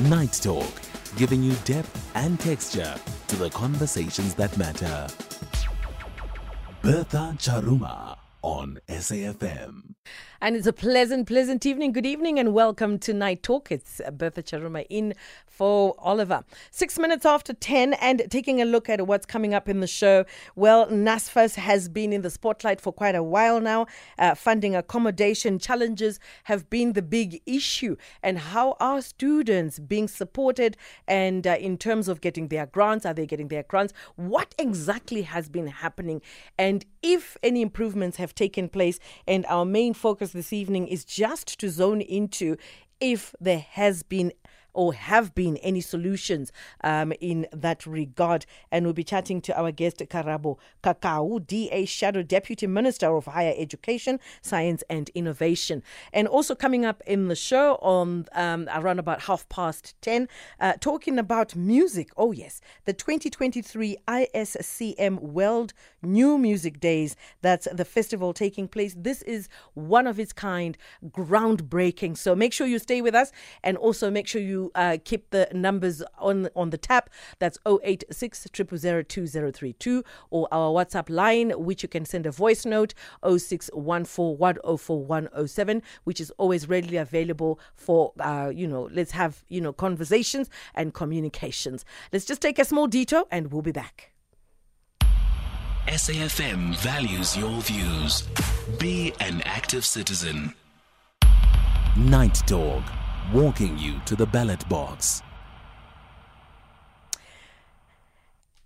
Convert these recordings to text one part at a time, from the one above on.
Night Talk, giving you depth and texture to the conversations that matter. Bertha Charuma on SAFM. And it's a pleasant, pleasant evening. Good evening and welcome to Night Talk. It's Bertha Charuma in for Oliver. Six minutes after 10 and taking a look at what's coming up in the show. Well, NASFAS has been in the spotlight for quite a while now. Uh, funding accommodation challenges have been the big issue. And how are students being supported? And uh, in terms of getting their grants, are they getting their grants? What exactly has been happening? And if any improvements have taken place, and our main focus this evening is just to zone into if there has been or have been any solutions um, in that regard. And we'll be chatting to our guest, Karabo Khakhau, DA Shadow Deputy Minister of Higher Education, Science and Innovation. And also coming up in the show on um, around about half past 10, uh, talking about music. Oh, yes, the 2023 ISCM World New Music Days. That's the festival taking place. This is one of its kind, groundbreaking. So make sure you stay with us and also make sure you uh, keep the numbers on on the tap. That's 086 2032 or our WhatsApp line, which you can send a voice note 0614104107, which is always readily available for uh, you know let's have you know conversations and communications. Let's just take a small detour and we'll be back. SAFM values your views. Be an active citizen. Night Talk walking you to the ballot box.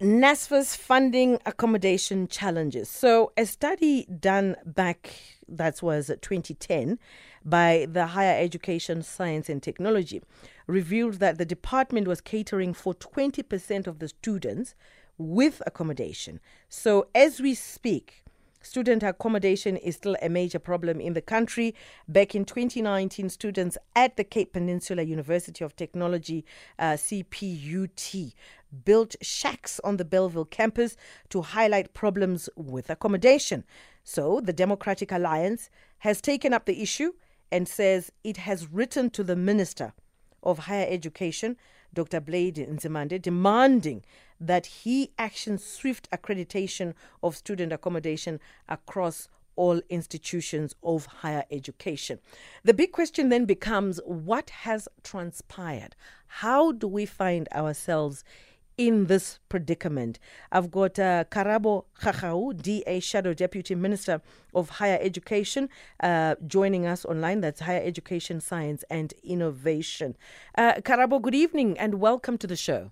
NSFAS funding accommodation challenges. So, a study done back, that was 2010, by the Higher Education, Science and Technology revealed that the department was catering for 20% of the students with accommodation. So, as we speak, Student accommodation is still a major problem in the country. Back in 2019, students at the Cape Peninsula University of Technology, uh, CPUT, built shacks on the Bellville campus to highlight problems with accommodation. So the Democratic Alliance has taken up the issue and says it has written to the Minister of Higher Education, Dr. Blade Nzimande, demanding that he actions swift accreditation of student accommodation across all institutions of higher education. The big question then becomes what has transpired? How do we find ourselves in this predicament. I've got uh, Karabo Khakhau, DA Shadow Deputy Minister of Higher Education, uh, joining us online. That's Higher Education, Science and Innovation. Uh, Karabo, good evening and welcome to the show.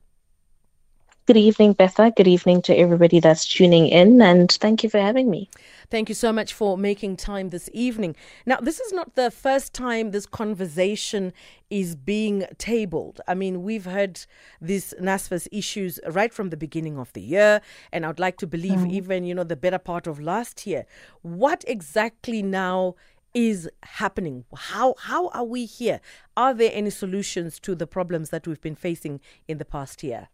Good evening, Betha. Good evening to everybody that's tuning in, and thank you for having me. Thank you so much for making time this evening. Now, this is not the first time this conversation is being tabled. I mean, we've heard these NSFAS issues right from the beginning of the year, and I'd like to believe mm. even, you know, the better part of last year. What exactly now is happening? How how are we here? Are there any solutions to the problems that we've been facing in the past year?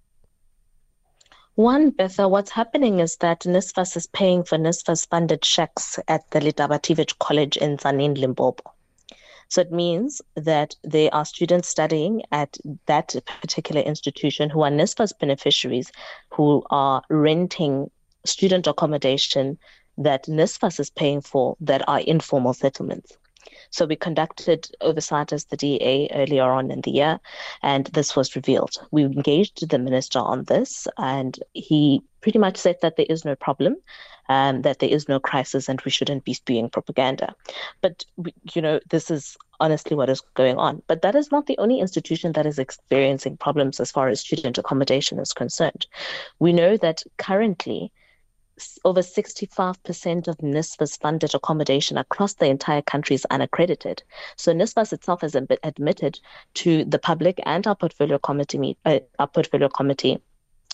One, Betha, what's happening is that NSFAS is paying for NSFAS funded checks at the Letaba TVET College in Tzaneen, Limpopo. So it means that there are students studying at that particular institution who are NSFAS beneficiaries who are renting student accommodation that NSFAS is paying for that are informal settlements. So we conducted oversight as the DA earlier on in the year, and this was revealed. We engaged the minister on this, and he pretty much said that there is no problem, um, that there is no crisis, and we shouldn't be spewing propaganda. But you know, this is honestly what is going on. But that is not the only institution that is experiencing problems as far as student accommodation is concerned. We know that currently over 65% of NSFAS funded accommodation across the entire country is unaccredited. So NSFAS itself has admitted to the public and our portfolio committee, uh, our portfolio committee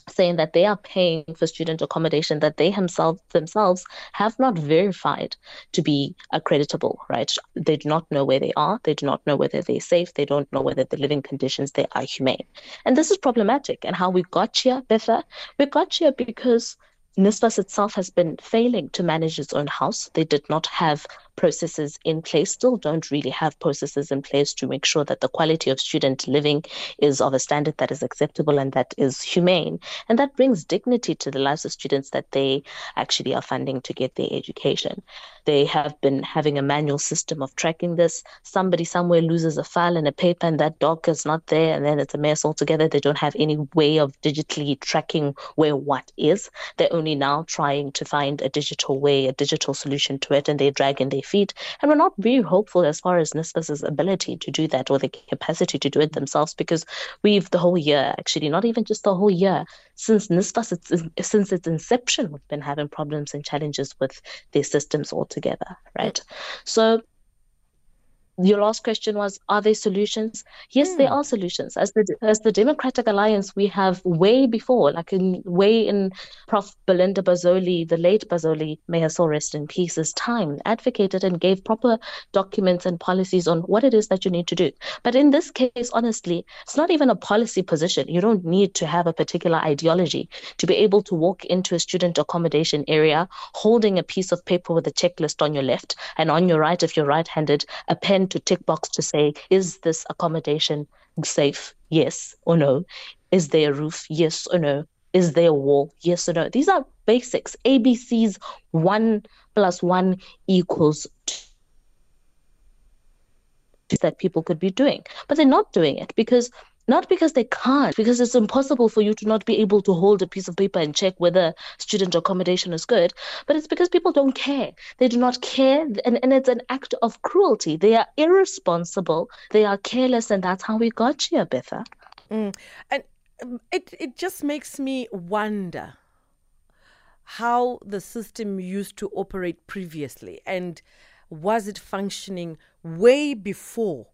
saying that they are paying for student accommodation that they themselves themselves have not verified to be accreditable right? They do not know where they are. They do not know whether they're safe. They don't know whether the living conditions they are humane. And this is problematic and how we got here Betha. We got here because NSFAS itself has been failing to manage its own house. They did not have processes in place, still don't really have processes in place to make sure that the quality of student living is of a standard that is acceptable and that is humane. And that brings dignity to the lives of students that they actually are funding to get their education. They have been having a manual system of tracking this. Somebody somewhere loses a file in a paper and that doc is not there, and then it's a mess altogether. They don't have any way of digitally tracking where what is. They're only now trying to find a digital way, a digital solution to it, and they're dragging their feet. And we're not very hopeful as far as NSFAS's ability to do that or the capacity to do it themselves because we've the whole year, actually, not even just the whole year, since NSFAS, since its inception, we've been having problems and challenges with their systems altogether, right? So your last question was are there solutions yes mm. there hmm. are solutions as the as the democratic alliance we have way before like in way in prof belinda bozzoli the late bozzoli may her soul rest in peace's time advocated and gave proper documents and policies on what it is that you need to do but in this case honestly it's not even a policy position you don't need to have a particular ideology to be able to walk into a student accommodation area holding a piece of paper with a checklist on your left and on your right if you're right-handed a to tick box to say, is this accommodation safe? Yes or no. Is there a roof? Yes or no. Is there a wall? Yes or no. These are basics. ABCs one plus one equals two that people could be doing. But they're not doing it because not because they can't, because it's impossible for you to not be able to hold a piece of paper and check whether student accommodation is good, but it's because people don't care. They do not care, and, and it's an act of cruelty. They are irresponsible, they are careless, and that's how we got here, Betha. Mm. And um, it, it just makes me wonder how the system used to operate previously and was it functioning way before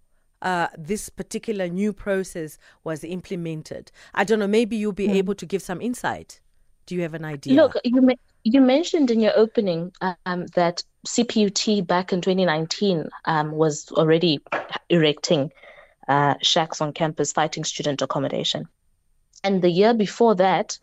uh, this particular new process was implemented. I don't know, maybe you'll be mm. able to give some insight. Do you have an idea? Look, you, ma- you mentioned in your opening um, that CPUT back in 2019 um, was already erecting uh, shacks on campus fighting student accommodation. And the year before that,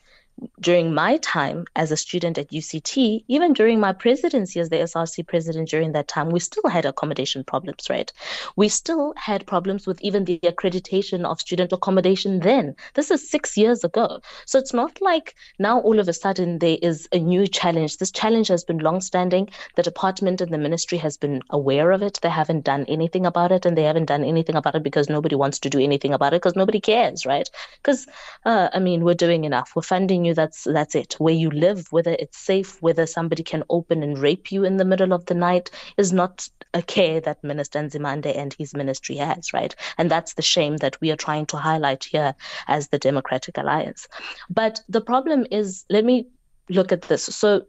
during my time as a student at UCT, even during my presidency as the SRC president during that time, we still had accommodation problems, right? We still had problems with even the accreditation of student accommodation then. This is six years ago. So it's not like now all of a sudden there is a new challenge. This challenge has been long-standing. The department and the ministry has been aware of it. They haven't done anything about it, and they haven't done anything about it because nobody wants to do anything about it because nobody cares, right? Because, uh, I mean, we're doing enough. We're funding you that's that's it. Where you live whether it's safe whether somebody can open and rape you in the middle of the night is not a care that minister nzimande and his ministry has right? And that's the shame that we are trying to highlight here as the democratic alliance. But the problem is let me look at this. So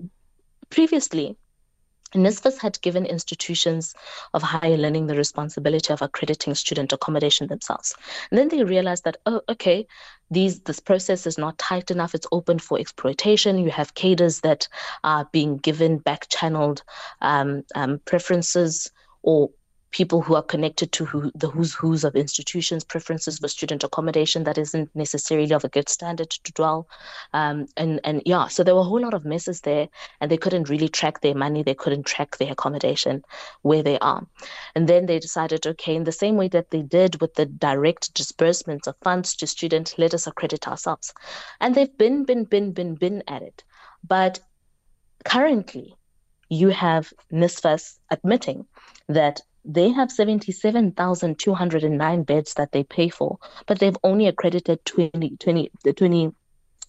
previously NSFAS had given institutions of higher learning the responsibility of accrediting student accommodation themselves. And then they realized that, oh, okay, these this process is not tight enough. It's open for exploitation. You have cadres that are being given back channeled um, um, preferences or people who are connected to who, the who's who's of institutions, preferences for student accommodation that isn't necessarily of a good standard to dwell. Um, and, and yeah, so there were a whole lot of messes there, and they couldn't really track their money, they couldn't track their accommodation where they are. And then they decided, okay, in the same way that they did with the direct disbursements of funds to students, let us accredit ourselves. And they've been, been, been, been, been at it. But currently, you have NSFAS admitting that they have 77,209 beds that they pay for, but they've only accredited 20, 20, 20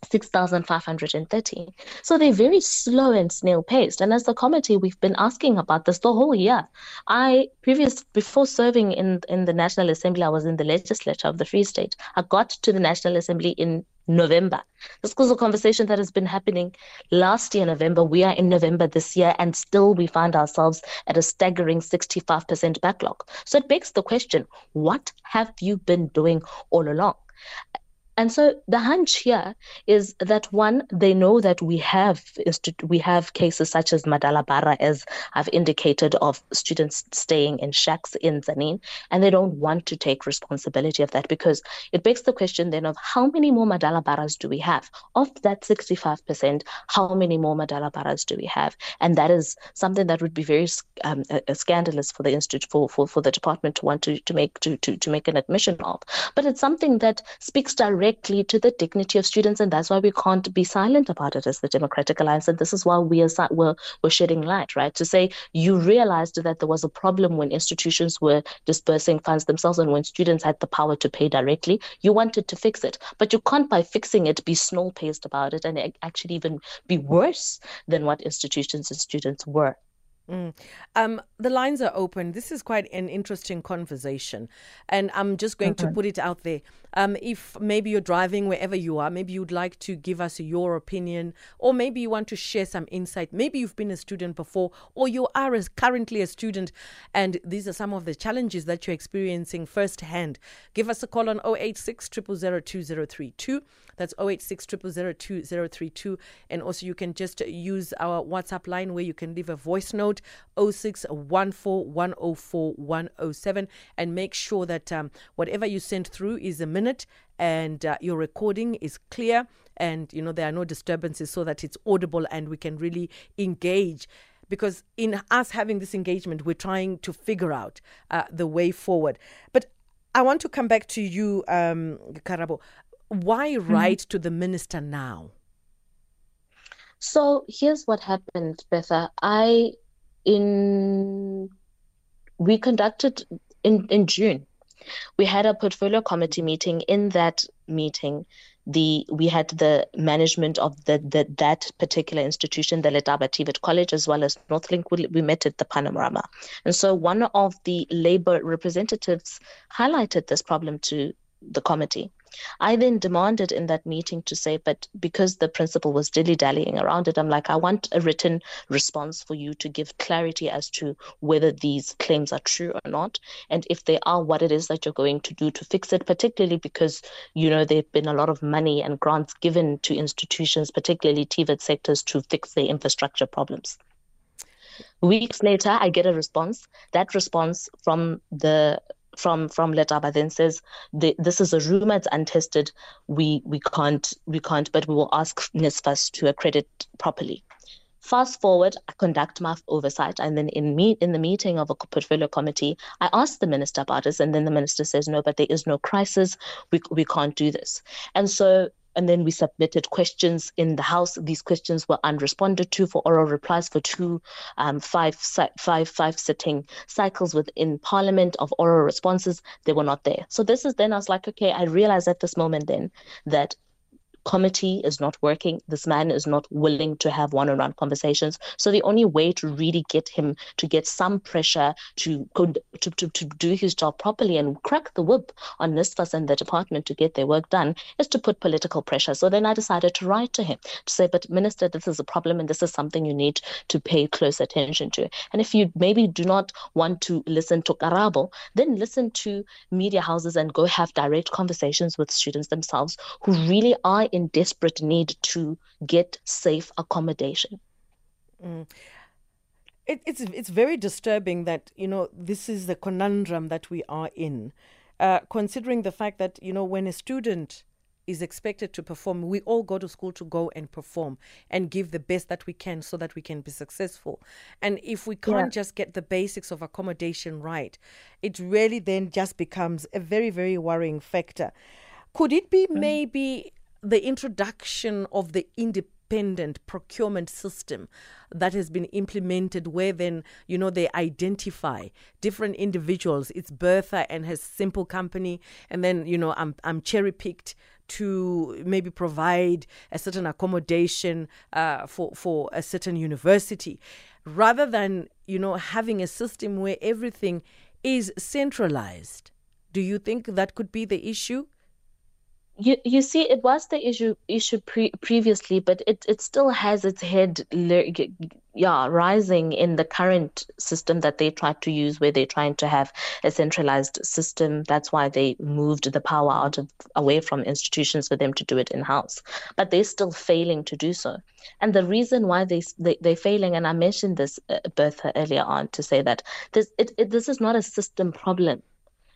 6,530. So they're very slow and snail paced. And as the committee, we've been asking about this the whole year. I previous before serving in in the National Assembly, I was in the legislature of the Free State. I got to the National Assembly in November. This was a conversation that has been happening last year, November. We are in November this year, and still we find ourselves at a staggering 65% backlog. So it begs the question what have you been doing all along? And so the hunch here is that one, they know that we have we have cases such as Madalabara, as I've indicated, of students staying in shacks in Tzaneen, and they don't want to take responsibility of that because it begs the question then of how many more Madalabaras do we have? Of that 65%, how many more Madalabaras do we have? And that is something that would be very um, scandalous for the institute, for, for, for the department to want to, to make to, to, to make an admission of. But it's something that speaks directly to the dignity of students, and that's why we can't be silent about it as the Democratic Alliance. And this is why we as were, were shedding light, right? To say you realized that there was a problem when institutions were dispersing funds themselves and when students had the power to pay directly. You wanted to fix it, but you can't, by fixing it, be slow paced about it and actually even be worse than what institutions and students were. Mm. Um, the lines are open. This is quite an interesting conversation. And I'm just going to put it out there. Um, if maybe you're driving wherever you are, maybe you'd like to give us your opinion, or maybe you want to share some insight. Maybe you've been a student before, or you are as currently a student, and these are some of the challenges that you're experiencing firsthand. Give us a call on 086 2032. That's 086 2032. And also, you can just use our WhatsApp line where you can leave a voice note 0614104107 and make sure that um, whatever you send through is a minute and uh, your recording is clear and you know there are no disturbances so that it's audible and we can really engage. Because in us having this engagement we're trying to figure out uh, the way forward. But i want to come back to you um, karabo why mm-hmm. write mm-hmm. to the minister now so here's what happened betha i in we conducted in in june we had a portfolio committee meeting. In that meeting, the we had the management of the, the that particular institution, the Letaba TVET College, as well as Northlink. We, we met at the Panorama, and so one of the labor representatives highlighted this problem to the committee. I then demanded in that meeting to say, but because the principal was dilly dallying around it, I'm like, I want a written response for you to give clarity as to whether these claims are true or not. And if they are, what it is that you're going to do to fix it, particularly because, you know, there have been a lot of money and grants given to institutions, particularly TVET sectors, to fix their infrastructure problems. Weeks later, I get a response. That response from the from from Letaba then says this is a rumor, it's untested. We we can't we can't, but we will ask NSFAS to accredit properly. Fast forward, I conduct my oversight, and then in meet in the meeting of a portfolio committee, I ask the minister about this, and then the minister says, "No, but there is no crisis. We we can't do this." And so and then we submitted questions in the House. These questions were unresponded to for oral replies for two, um, five, five, five sitting cycles within Parliament of oral responses. They were not there. So this is then I was like, okay, I realized at this moment then that committee is not working. This man is not willing to have one on one conversations. So the only way to really get him to get some pressure to, to, to, to do his job properly and crack the whip on NSFAS and the department to get their work done is to put political pressure. So then I decided to write to him to say, but Minister, this is a problem and this is something you need to pay close attention to. And if you maybe do not want to listen to Karabo, then listen to media houses and go have direct conversations with students themselves who really are in desperate need to get safe accommodation. Mm. It, it's it's very disturbing that you know this is the conundrum that we are in, uh, considering the fact that you know when a student is expected to perform. We all go to school to go and perform and give the best that we can so that we can be successful. And if we can't yeah. just get the basics of accommodation right, it really then just becomes a very, very worrying factor. Could it be mm. maybe the introduction of the independent procurement system that has been implemented where then you know they identify different individuals. It's bertha and her simple company. And then you know i'm i'm cherry picked to maybe provide a certain accommodation uh, for for a certain university. Rather than you know having a system where everything is centralized do you think that could be the issue you you see it was the issue issue pre- previously but it it still has its head yeah, rising in the current system that they tried to use, where they're trying to have a centralized system. That's why they moved the power out of away from institutions for them to do it in house. But they're still failing to do so. And the reason why they, they they're failing, and I mentioned this, uh, Bertha, earlier on, to say that this it, it this is not a system problem.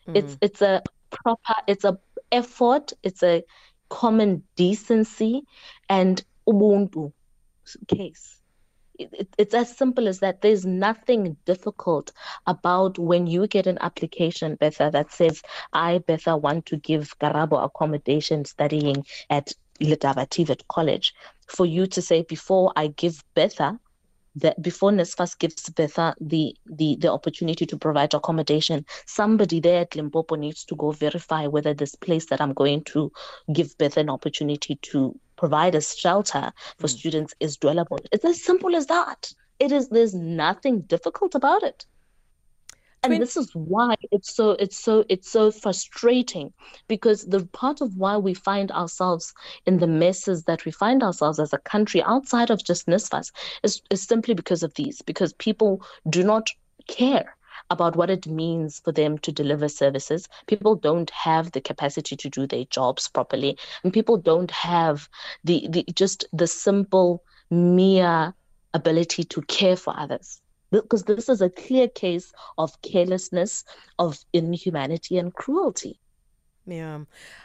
Mm. It's it's a proper, it's a effort, it's a common decency and ubuntu case it, it's as simple as that. There's nothing difficult about when you get an application, Betha, that says, I, Betha, want to give Karabo accommodation studying at Letaba TVET College. For you to say, before I give Betha, that before NSFAS gives Betha the, the, the opportunity to provide accommodation, somebody there at Limpopo needs to go verify whether this place that I'm going to give Betha an opportunity to provide a shelter for mm. students is dwellable. It's as simple as that. It is there's nothing difficult about it. And this is why it's so it's so it's so frustrating because the part of why we find ourselves in the messes that we find ourselves as a country outside of just NSFAS is, is simply because of these, because people do not care about what it means for them to deliver services. People don't have the capacity to do their jobs properly, and people don't have the, the just the simple mere ability to care for others. Because this is a clear case of carelessness, of inhumanity, and cruelty. Yeah.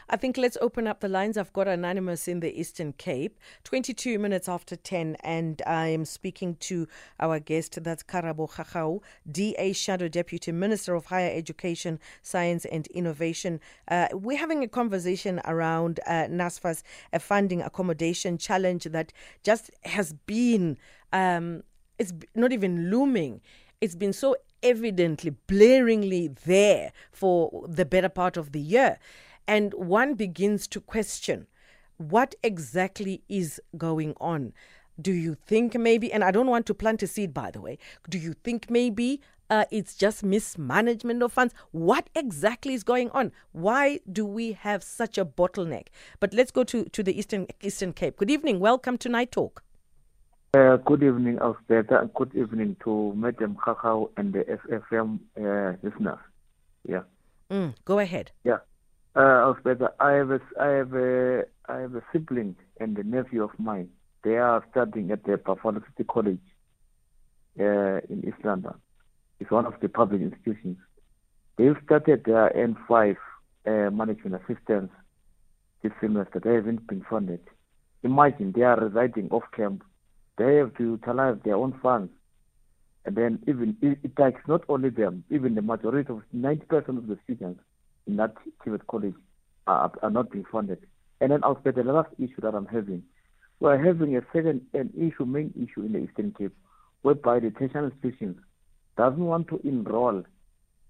I think let's open up the lines. I've got Anonymous in the Eastern Cape, 22 minutes after 10, and I am speaking to our guest. That's Karabo Khakhau, DA Shadow Deputy Minister of Higher Education, Science and Innovation. Uh, we're having a conversation around uh, NSFAS, a funding accommodation challenge that just has been, um, it's not even looming. It's been so evidently, blaringly there for the better part of the year. And one begins to question what exactly is going on. Do you think maybe, and I don't want to plant a seed by the way, do you think maybe uh, it's just mismanagement of funds. What exactly is going on? Why do we have such a bottleneck? But let's go to, to the Eastern Eastern Cape. Good evening. Welcome to Night Talk. Uh, good evening, Alsbeta, good evening to Madam Khakhau and the SFM uh, listeners. Yeah. Mm, go ahead. Yeah. Uh, I have a, I have a, I have a sibling and a nephew of mine. They are studying at the Buffalo City College uh, in East London. It's one of the public institutions. They've started their N5 uh, management assistance this semester. They haven't been funded. Imagine they are residing off campus they have to utilize their own funds. And then even it, takes not only them, even the majority of 90% of the students in that TVET college are, are not being funded. And then I'll the last issue that I'm having. We're having a second an issue, main issue in the Eastern Cape, whereby the tertiary institutions doesn't want to enroll.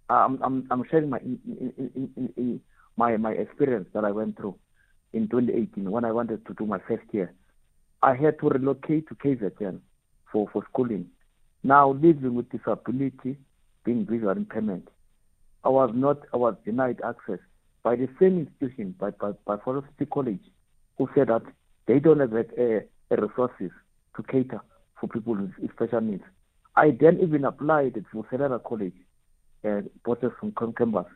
Uh, I'm, I'm, I'm sharing my in, in, in, my my experience that I went through in 2018 when I wanted to do my first year. I had to relocate to KZN for, for schooling. Now living with disability, being visual impairment, I was not, I was denied access by the same institution, by, by, by Forest College, who said that they don't have a, a resources to cater for people with special needs. I then even applied at Vuselela College, uh, Potchefstroom campus,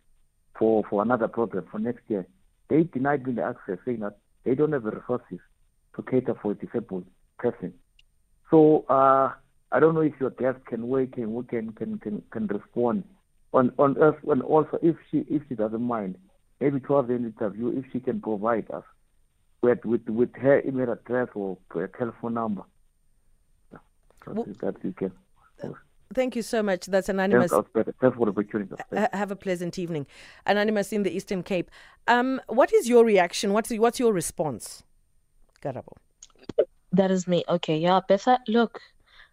for, for another program for next year. They denied me the access, saying that they don't have the resources to cater for a disabled person. So uh, I don't know if your guest can wait and can can can, can respond on on us and also if she if she doesn't mind, maybe towards the interview if she can provide us with with with her email address or telephone number. Well, that you can. Thank you so much. That's Anonymous. Thanks, Thanks for the opportunity. Have a pleasant evening. Anonymous in the Eastern Cape. Um, what is your reaction? What's, what's your response? Karabo. That is me. Okay, yeah, Betha, look,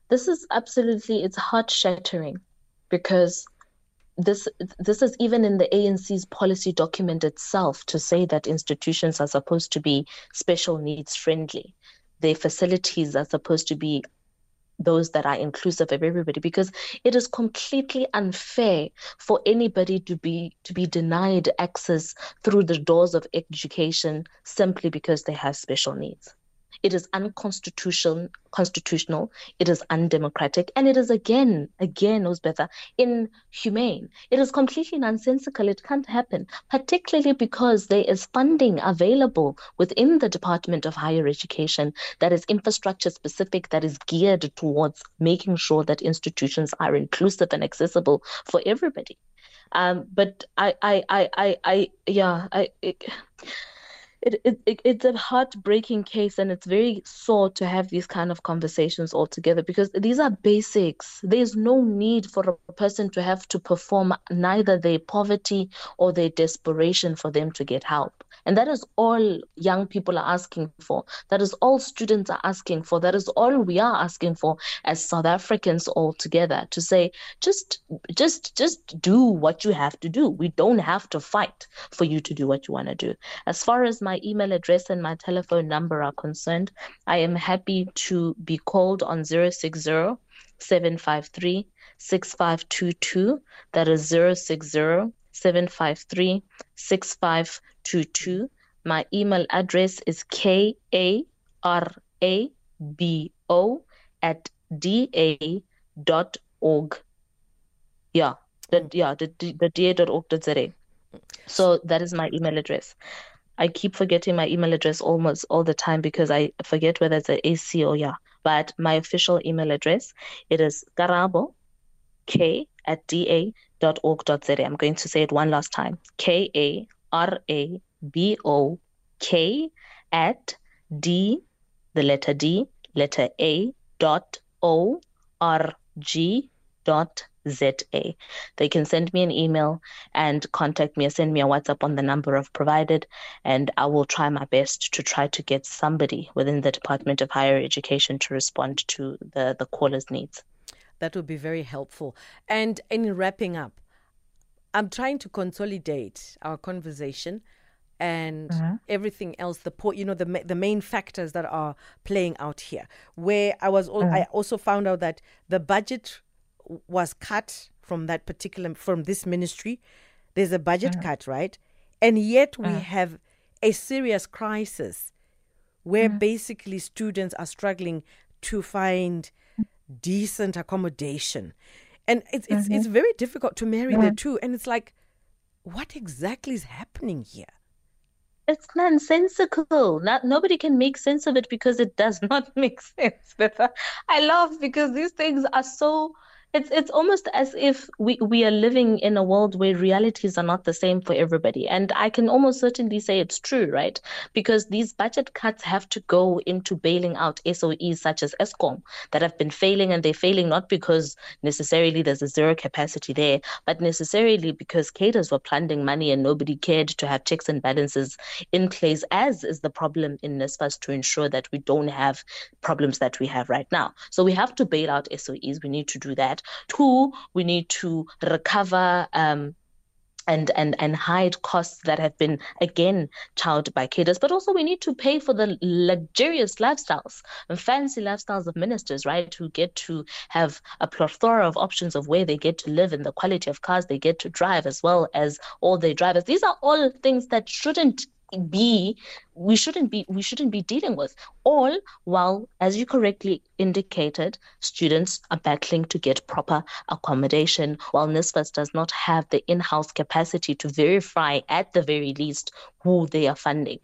this is absolutely it's heart shattering because this this is even in the ANC's policy document itself to say that institutions are supposed to be special needs friendly. Their facilities are supposed to be those that are inclusive of everybody because it is completely unfair for anybody to be to be denied access through the doors of education simply because they have special needs It is unconstitutional, constitutional, it is undemocratic, and it is again, again, Osbetha, inhumane. It is completely nonsensical. It can't happen, particularly because there is funding available within the Department of Higher Education that is infrastructure specific, that is geared towards making sure that institutions are inclusive and accessible for everybody. Um, but I, I, I, I, I yeah, I. It, it, it, it's a heartbreaking case and it's very sore to have these kind of conversations all together because these are basics. There's no need for a person to have to perform neither their poverty or their desperation for them to get help and that is all young people are asking for. That is all students are asking for. That is all we are asking for as south africans all together to say just just just do what you have to do. We don't have to fight for you to do what you want to do. As far as my email address and my telephone number are concerned, I am happy to be called on 060 753 6522. That is 060 753 6522. My email address is K A R A B O at da dot org. Yeah, the, yeah, the, the da.org.za. So that is my email address. I keep forgetting my email address almost all the time because I forget whether it's a AC or yeah. But my official email address it is karabo k at da.org.za. I'm going to say it one last time. K A R A B O K at D the letter D letter A dot O R G dot ZA. They can send me an email and contact me or send me a WhatsApp on the number I've provided, and I will try my best to try to get somebody within the Department of Higher Education to respond to the, the caller's needs. That would be very helpful. And in wrapping up, I'm trying to consolidate our conversation and mm-hmm. everything else the po- you know the the main factors that are playing out here where i was al- mm-hmm. i also found out that the budget was cut from that particular from this ministry. There's a budget uh-huh. cut, right? And yet we uh-huh. have a serious crisis where uh-huh. basically students are struggling to find decent accommodation. And it's it's it's mm-hmm. very difficult to marry the two. And it's like, what exactly is happening here? it's nonsensical. Not nobody can make sense of it because it does not make sense. I laugh because these things are so it's it's almost as if we, we are living in a world where realities are not the same for everybody. And I can almost certainly say it's true, right? Because these budget cuts have to go into bailing out SOEs such as Eskom that have been failing and they're failing not because necessarily there's a zero capacity there, but necessarily because cadres were plundering money and nobody cared to have checks and balances in place, as is the problem in NSFAS to ensure that we don't have problems that we have right now. So we have to bail out SOEs. We need to do that. Two, we need to recover um, and and and hide costs that have been again child by cadres but also we need to pay for the luxurious lifestyles and fancy lifestyles of ministers right who get to have a plethora of options of where they get to live and the quality of cars they get to drive as well as all their drivers. These are all things that shouldn't be we shouldn't be we shouldn't be dealing with. All while as you correctly indicated students are battling to get proper accommodation while NSFAS does not have the in-house capacity to verify at the very least who they are funding.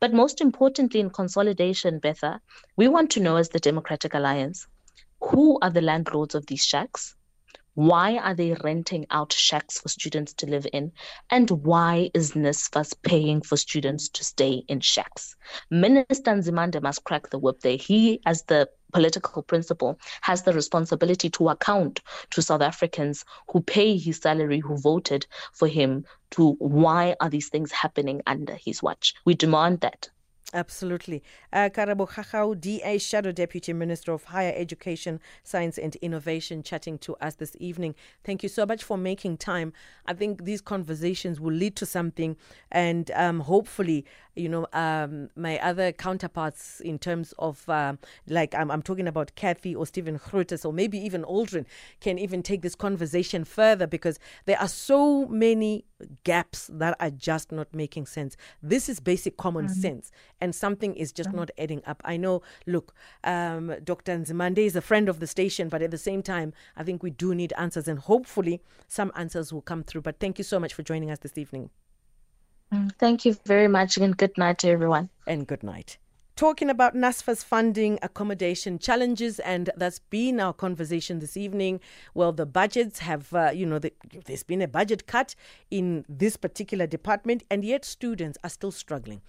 But most importantly in consolidation betha we want to know as the democratic alliance who are the landlords of these shacks why are they renting out shacks for students to live in? And why is NSFAS paying for students to stay in shacks? Minister Nzimande must crack the whip there. He, as the political principal, has the responsibility to account to South Africans who pay his salary, who voted for him, to why are these things happening under his watch. We demand that. Absolutely. Uh, Karabo Khakhau, DA Shadow Deputy Minister of Higher Education, Science and Innovation, chatting to us this evening. Thank you so much for making time. I think these conversations will lead to something, and um, hopefully, you know, um, my other counterparts in terms of, uh, like, I'm, I'm, talking about Kathy or Stephen Grootes or maybe even Aldrin, can even take this conversation further because there are so many gaps that are just not making sense. This is basic common mm-hmm. sense and something is just not adding up. I know, look, um, Dr. Nzimande is a friend of the station, but at the same time, I think we do need answers, and hopefully, some answers will come through. But thank you so much for joining us this evening. Mm, Thank you very much and good night to everyone. and good night. Talking about NASFA's funding accommodation challenges, and that's been our conversation this evening. Well, the budgets have, uh, you know, the, there's been a budget cut in this particular department, and yet students are still struggling.